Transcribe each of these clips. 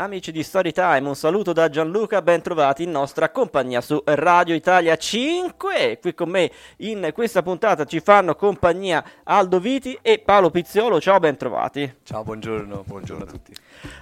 Amici di Storytime, un saluto da Gianluca, ben trovati in nostra compagnia su Radio Italia 5. Qui con me in questa puntata ci fanno compagnia Aldo Viti e Paolo Pizziolo. Ciao, ben trovati. Ciao, buongiorno, buongiorno a tutti.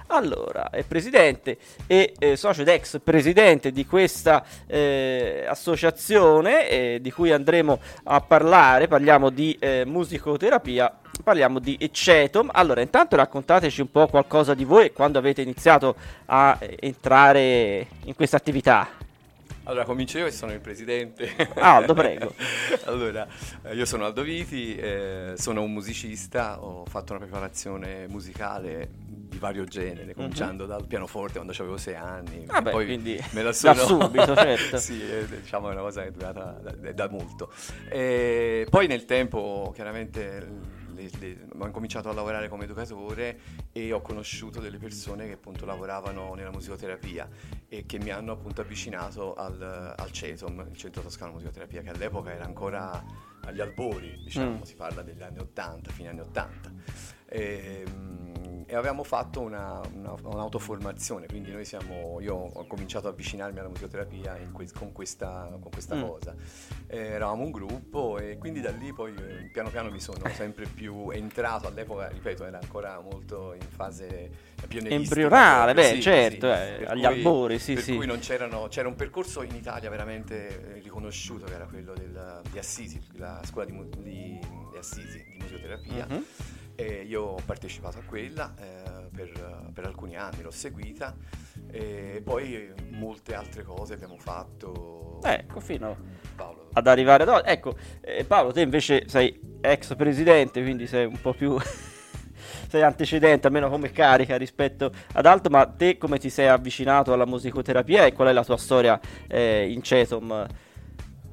Allora, è presidente e eh, socio ed ex presidente di questa eh, associazione eh, di cui andremo a parlare, parliamo di eh, musicoterapia, parliamo di CETOM. Allora, intanto raccontateci un po' qualcosa di voi quando avete iniziato a eh, entrare in questa attività. Allora, comincio io e sono il presidente. Aldo, prego. allora, eh, io sono Aldo Viti, eh, sono un musicista, ho fatto una preparazione musicale di vario genere, cominciando mm-hmm. dal pianoforte quando avevo sei anni. Ah beh, poi quindi me la sono... da subito, certo. sì, è, diciamo è una cosa che è durata da, da, da molto. E poi nel tempo, chiaramente le, le, ho incominciato a lavorare come educatore e ho conosciuto delle persone che appunto lavoravano nella musicoterapia e che mi hanno appunto avvicinato al, al CETOM, il Centro Toscano Musicoterapia, che all'epoca era ancora agli albori, diciamo, mm. si parla degli anni 80, fine anni 80. E, e avevamo fatto una, una, un'autoformazione, quindi noi siamo, io ho cominciato ad avvicinarmi alla musicoterapia que- con questa, con questa mm. cosa. Eravamo un gruppo e quindi da lì poi eh, piano piano mi sono sempre più entrato, all'epoca ripeto era ancora molto in fase pionieristica. Embrionale, beh sì, certo, sì. Eh, agli cui, albori, sì per sì. cui non c'erano, c'era un percorso in Italia veramente eh, riconosciuto che era quello del, di Assisi, la scuola di, di, di Assisi di musicoterapia. Mm-hmm e io ho partecipato a quella eh, per, per, alcuni anni, l'ho seguita e poi molte altre cose abbiamo fatto. Ecco, fino Paolo. ad arrivare ad oggi. Ecco, eh, Paolo, te invece sei ex presidente, quindi sei un po' più... sei antecedente, almeno come carica rispetto ad altro, ma te come ti sei avvicinato alla musicoterapia e qual è la tua storia eh, in CETOM?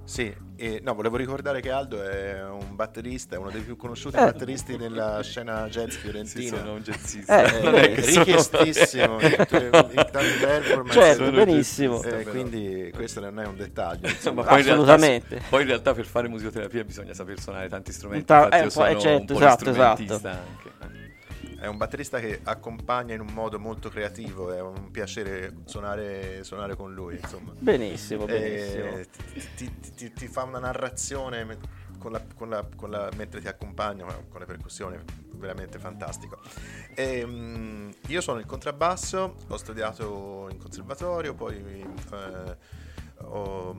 Sì, e, no, volevo ricordare che Aldo è un batterista, è uno dei più conosciuti eh. batteristi nella scena jazz fiorentina. Sì, sono un jazzista. Eh, non è richiestissimo in, in tanti performance. Certo, benissimo. Eh, quindi questo non è un dettaglio. Insomma, poi Assolutamente. In realtà, poi in realtà per fare musicoterapia bisogna saper suonare tanti strumenti. Ta- Infatti eh, io sono eh, certo, un po' esatto, esatto. anche. È un batterista che accompagna in un modo molto creativo, è un piacere suonare, suonare con lui. Insomma. Benissimo, benissimo. Ti, ti, ti, ti, fa una narrazione con la, con la, con la, mentre ti accompagna, con le percussioni, veramente fantastico. E, um, io sono il contrabbasso, ho studiato in conservatorio, poi eh, ho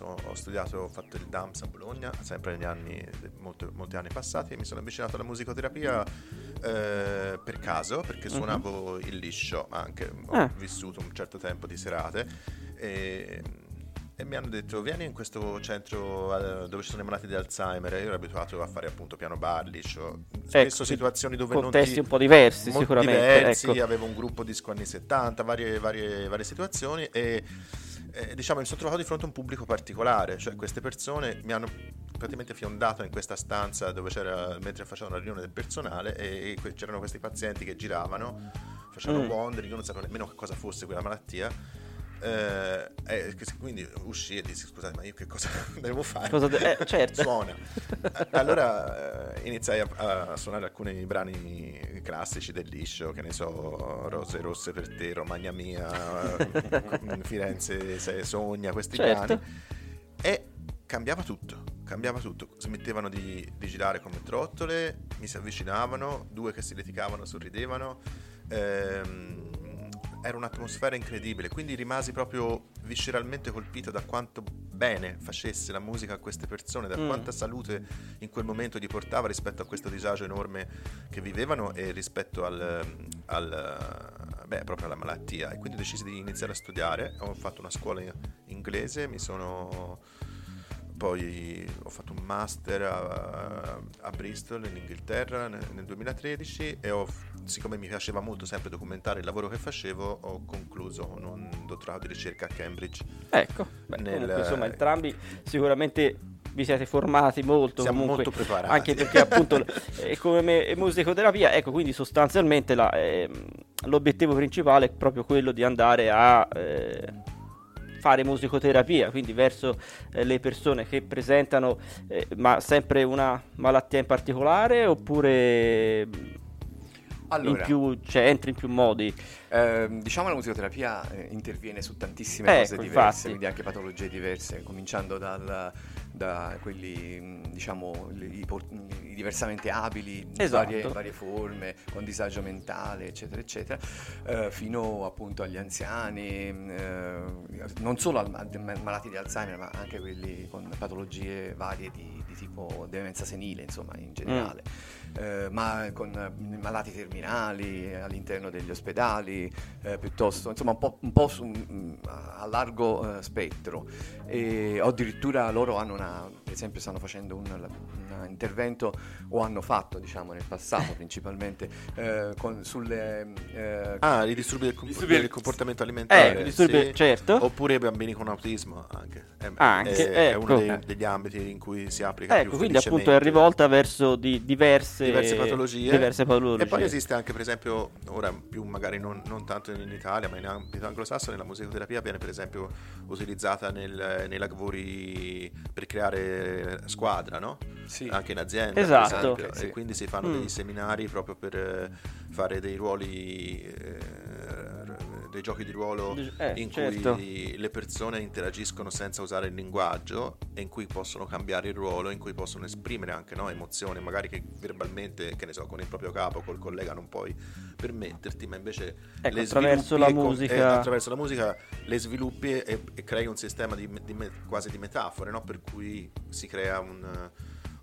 so, ho studiato, ho fatto il DAMS a Bologna, sempre negli anni, molto, molti anni passati, e mi sono avvicinato alla musicoterapia eh, per caso, perché mhm. suonavo uh-huh. il liscio anche, ho ah. vissuto un certo tempo di serate e, e mi hanno detto vieni in questo centro dove ci sono i malati di Alzheimer io ero abituato a fare appunto piano bar, liscio spesso ecco, situazioni dove contesti non ti, un po' diversi sicuramente diversi, ecco. avevo un gruppo disco anni 70 varie, varie, varie situazioni e eh, diciamo, mi sono trovato di fronte a un pubblico particolare, cioè queste persone mi hanno praticamente fiondato in questa stanza dove c'era, mentre facevano la riunione del personale e, e c'erano questi pazienti che giravano, facevano mm. wandering, io non sapevo nemmeno cosa fosse quella malattia Eh, eh, quindi uscì e dissi scusate ma io che cosa devo fare? Cosa de- eh, certo. Suona. Allora eh, iniziai a, a suonare alcuni brani classici del liscio, che ne so, Rose rosse per te, Romagna mia, Firenze se sogna, questi Certo. brani. E cambiava tutto, cambiava tutto. Smettevano di, di girare come trottole, mi si avvicinavano, due che si litigavano, sorridevano. Ehm, era un'atmosfera incredibile, quindi rimasi proprio visceralmente colpito da quanto bene facesse la musica a queste persone, da Mm. quanta salute in quel momento gli portava rispetto a questo disagio enorme che vivevano e rispetto al, al- beh, proprio alla malattia. E quindi decisi di iniziare a studiare, ho fatto una scuola inglese, mi sono poi ho fatto un master a, a Bristol in Inghilterra nel, nel 2013 e ho, siccome mi piaceva molto sempre documentare il lavoro che facevo ho concluso con un dottorato di ricerca a Cambridge. Ecco, beh, Nel- comunque, insomma, entrambi sicuramente vi siete formati molto, Siamo comunque, molto preparati. anche perché appunto eh, come me- musicoterapia, ecco, quindi sostanzialmente la, ehm, l'obiettivo principale è proprio quello di andare a eh, fare musicoterapia, quindi verso eh, le persone che presentano eh, ma sempre una malattia in particolare oppure Allora. in più, cioè, entri in più modi. Ehm, diciamo la musicoterapia eh, interviene su tantissime Ecco, cose diverse, infatti. quindi anche patologie diverse, cominciando dal- da quelli, mh, diciamo, i, i diversamente abili, Esatto. varie, varie forme, con disagio mentale, eccetera, eccetera, eh, fino appunto agli anziani, eh, non solo al- a malati di Alzheimer, ma anche quelli con patologie varie di, di tipo demenza senile, insomma, in generale. Eh, ma con eh, malati terminali all'interno degli ospedali, eh, piuttosto insomma un po', un po' su- mm, a largo eh, spettro. E addirittura loro hanno una, per esempio, stanno facendo un, un intervento o hanno fatto, diciamo, nel passato principalmente eh, con- sulle eh, Ah, i disturbi del, com- Disturbi del- comportamento alimentare. Eh, disturbi- sì. certo. Oppure i bambini con autismo anche. È, Anche, è- è uno ecco. dei- degli ambiti in cui si applica più Ecco, quindi appunto è rivolta verso di diverse, diverse patologie. diverse patologie. E poi esiste anche, per esempio, ora più magari non, non tanto in Italia, ma in ambito anglosassone, la musicoterapia viene per esempio utilizzata nel- nei lavori per creare squadra, no? Sì. Anche in azienda, per Esatto. sì. E quindi si fanno Mm. dei seminari proprio per fare dei ruoli, eh, dei giochi di ruolo Eh, in certo. cui le persone interagiscono senza usare il linguaggio e in cui possono cambiare il ruolo, in cui possono esprimere anche no, emozioni, magari che verbalmente, che ne so, con il proprio capo, col collega non puoi permetterti, ma invece Ecco, attraverso la musica. e attraverso la musica le sviluppi e, e crei un sistema di, di me- quasi di metafore, no? per cui si crea un,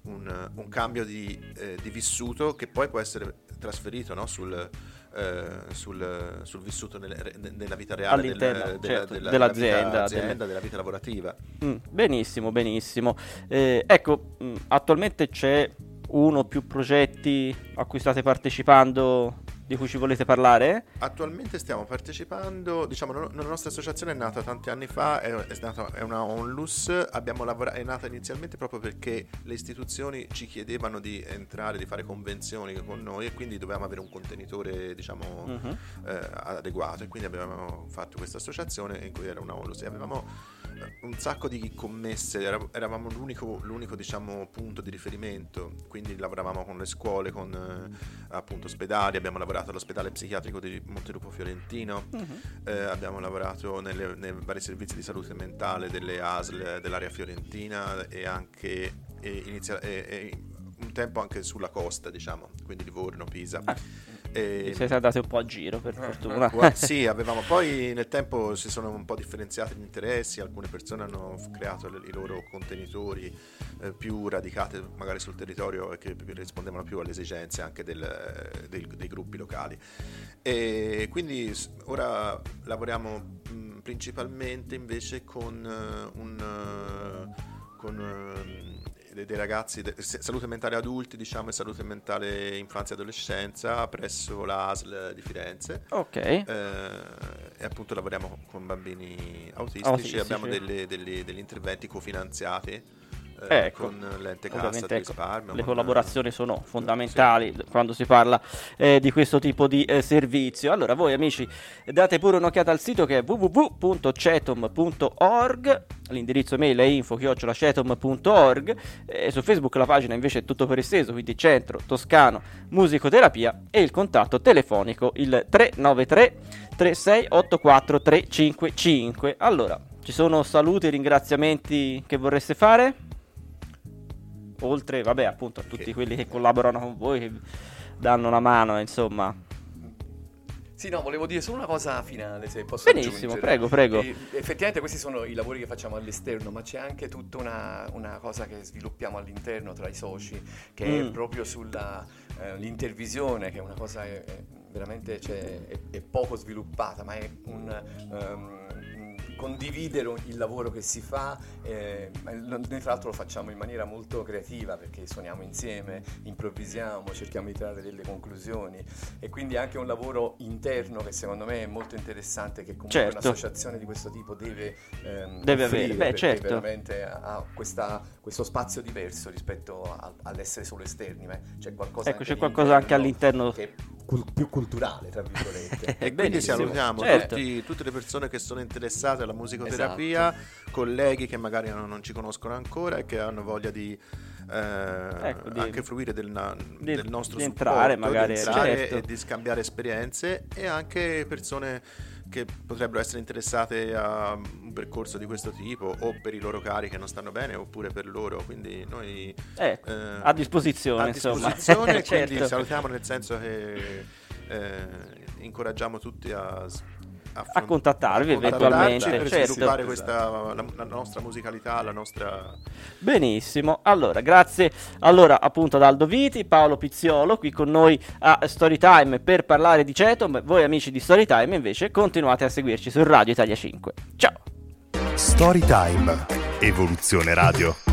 un- un cambio di, eh, di vissuto che poi può essere trasferito no? sul, eh, sul, sul vissuto nelle- nella vita reale del- della, certo, della- dell'azienda, della vita, azienda, della vita lavorativa. Mm, benissimo, benissimo. Eh, ecco, mm, attualmente c'è uno o più progetti a cui state partecipando di cui ci volete parlare? Attualmente stiamo partecipando, diciamo, la nostra associazione è nata tanti anni fa, è, è, nata- è una onlus, abbiamo lavora- è nata inizialmente proprio perché le istituzioni ci chiedevano di entrare, di fare convenzioni con noi e quindi dovevamo avere un contenitore, diciamo, Mhm. eh, adeguato e quindi abbiamo fatto questa associazione in cui era una onlus e avevamo un sacco di commesse, era- eravamo l'unico, l'unico diciamo, punto di riferimento, quindi lavoravamo con le scuole, con eh, appunto ospedali, abbiamo lavorato all'ospedale psichiatrico di Montelupo Fiorentino, Mhm. eh, abbiamo lavorato nelle- nei vari servizi di salute mentale delle ASL dell'area fiorentina e anche e inizia- e- e un tempo anche sulla costa, diciamo, quindi Livorno, Pisa. E- Siete andati un po' a giro, per fortuna. Gua- sì, avevamo poi nel tempo si sono un po' differenziati gli interessi, alcune persone hanno creato i loro contenitori eh, più radicati magari sul territorio e che rispondevano più alle esigenze anche del- del- dei gruppi locali. E quindi ora lavoriamo mh, principalmente invece con eh, un... eh, con ehm, dei, dei ragazzi, de- salute mentale adulti, diciamo, e salute mentale infanzia e adolescenza presso la ASL di Firenze. Ok. Eh, e appunto lavoriamo con bambini autistici, Autistici. abbiamo delle- delle- degli interventi cofinanziati eh, Ecco, con l'ente cassa ecco, risparmio. le con- collaborazioni sono fondamentali quando si parla eh, di questo tipo di eh, servizio. Allora, voi amici, date pure un'occhiata al sito che è www.cetom.org. L'indirizzo mail è info-cetom.org e su Facebook la pagina invece è tutto per esteso, quindi Centro Toscano Musicoterapia e il contatto telefonico il 393 3684 355. Allora, ci sono saluti e ringraziamenti che vorreste fare? Oltre, vabbè, appunto a tutti Che- quelli che collaborano con voi, che danno una mano, insomma. Sì, no, volevo dire solo una cosa finale, se posso Benissimo, aggiungere. prego, prego. E, effettivamente questi sono i lavori che facciamo all'esterno, ma c'è anche tutta una, una cosa che sviluppiamo all'interno tra i soci, che Mm. è proprio sulla eh, che è una cosa eh, eh, veramente cioè, è, è poco sviluppata, ma è un... ehm, condividere il lavoro che si fa, eh, noi tra l'altro lo facciamo in maniera molto creativa perché suoniamo insieme, improvvisiamo, cerchiamo di trarre delle conclusioni e quindi è anche un lavoro interno che secondo me è molto interessante che comunque Certo. un'associazione di questo tipo deve, ehm, Deve avere, beh, perché certo. veramente ha questa- questo spazio diverso rispetto a- all'essere solo esterni, ma c'è qualcosa Ecco, anche c'è qualcosa anche all'interno. che è cul- più culturale, tra virgolette. E quindi salutiamo certo. tutti- tutte le persone che sono interessate alla musicoterapia, Esatto. colleghi che magari non, non ci conoscono ancora e che hanno voglia di, eh, Ecco, di- anche fruire del, na- di- del nostro di supporto, entrare magari, di entrare certo. e di scambiare esperienze e anche persone che potrebbero essere interessate a un percorso di questo tipo o per i loro cari che non stanno bene oppure per loro quindi noi Ecco, eh, a disposizione, a disposizione, quindi Certo. salutiamo nel senso che eh, incoraggiamo tutti a, A contattarvi a eventualmente, per certo. sviluppare questa, la, la nostra musicalità, la nostra... Benissimo, allora grazie allora appunto ad Aldo Viti, Paolo Pizziolo qui con noi a Storytime per parlare di Cetom, voi amici di Storytime invece continuate a seguirci su Radio Italia 5. Ciao! Storytime. Evoluzione Radio.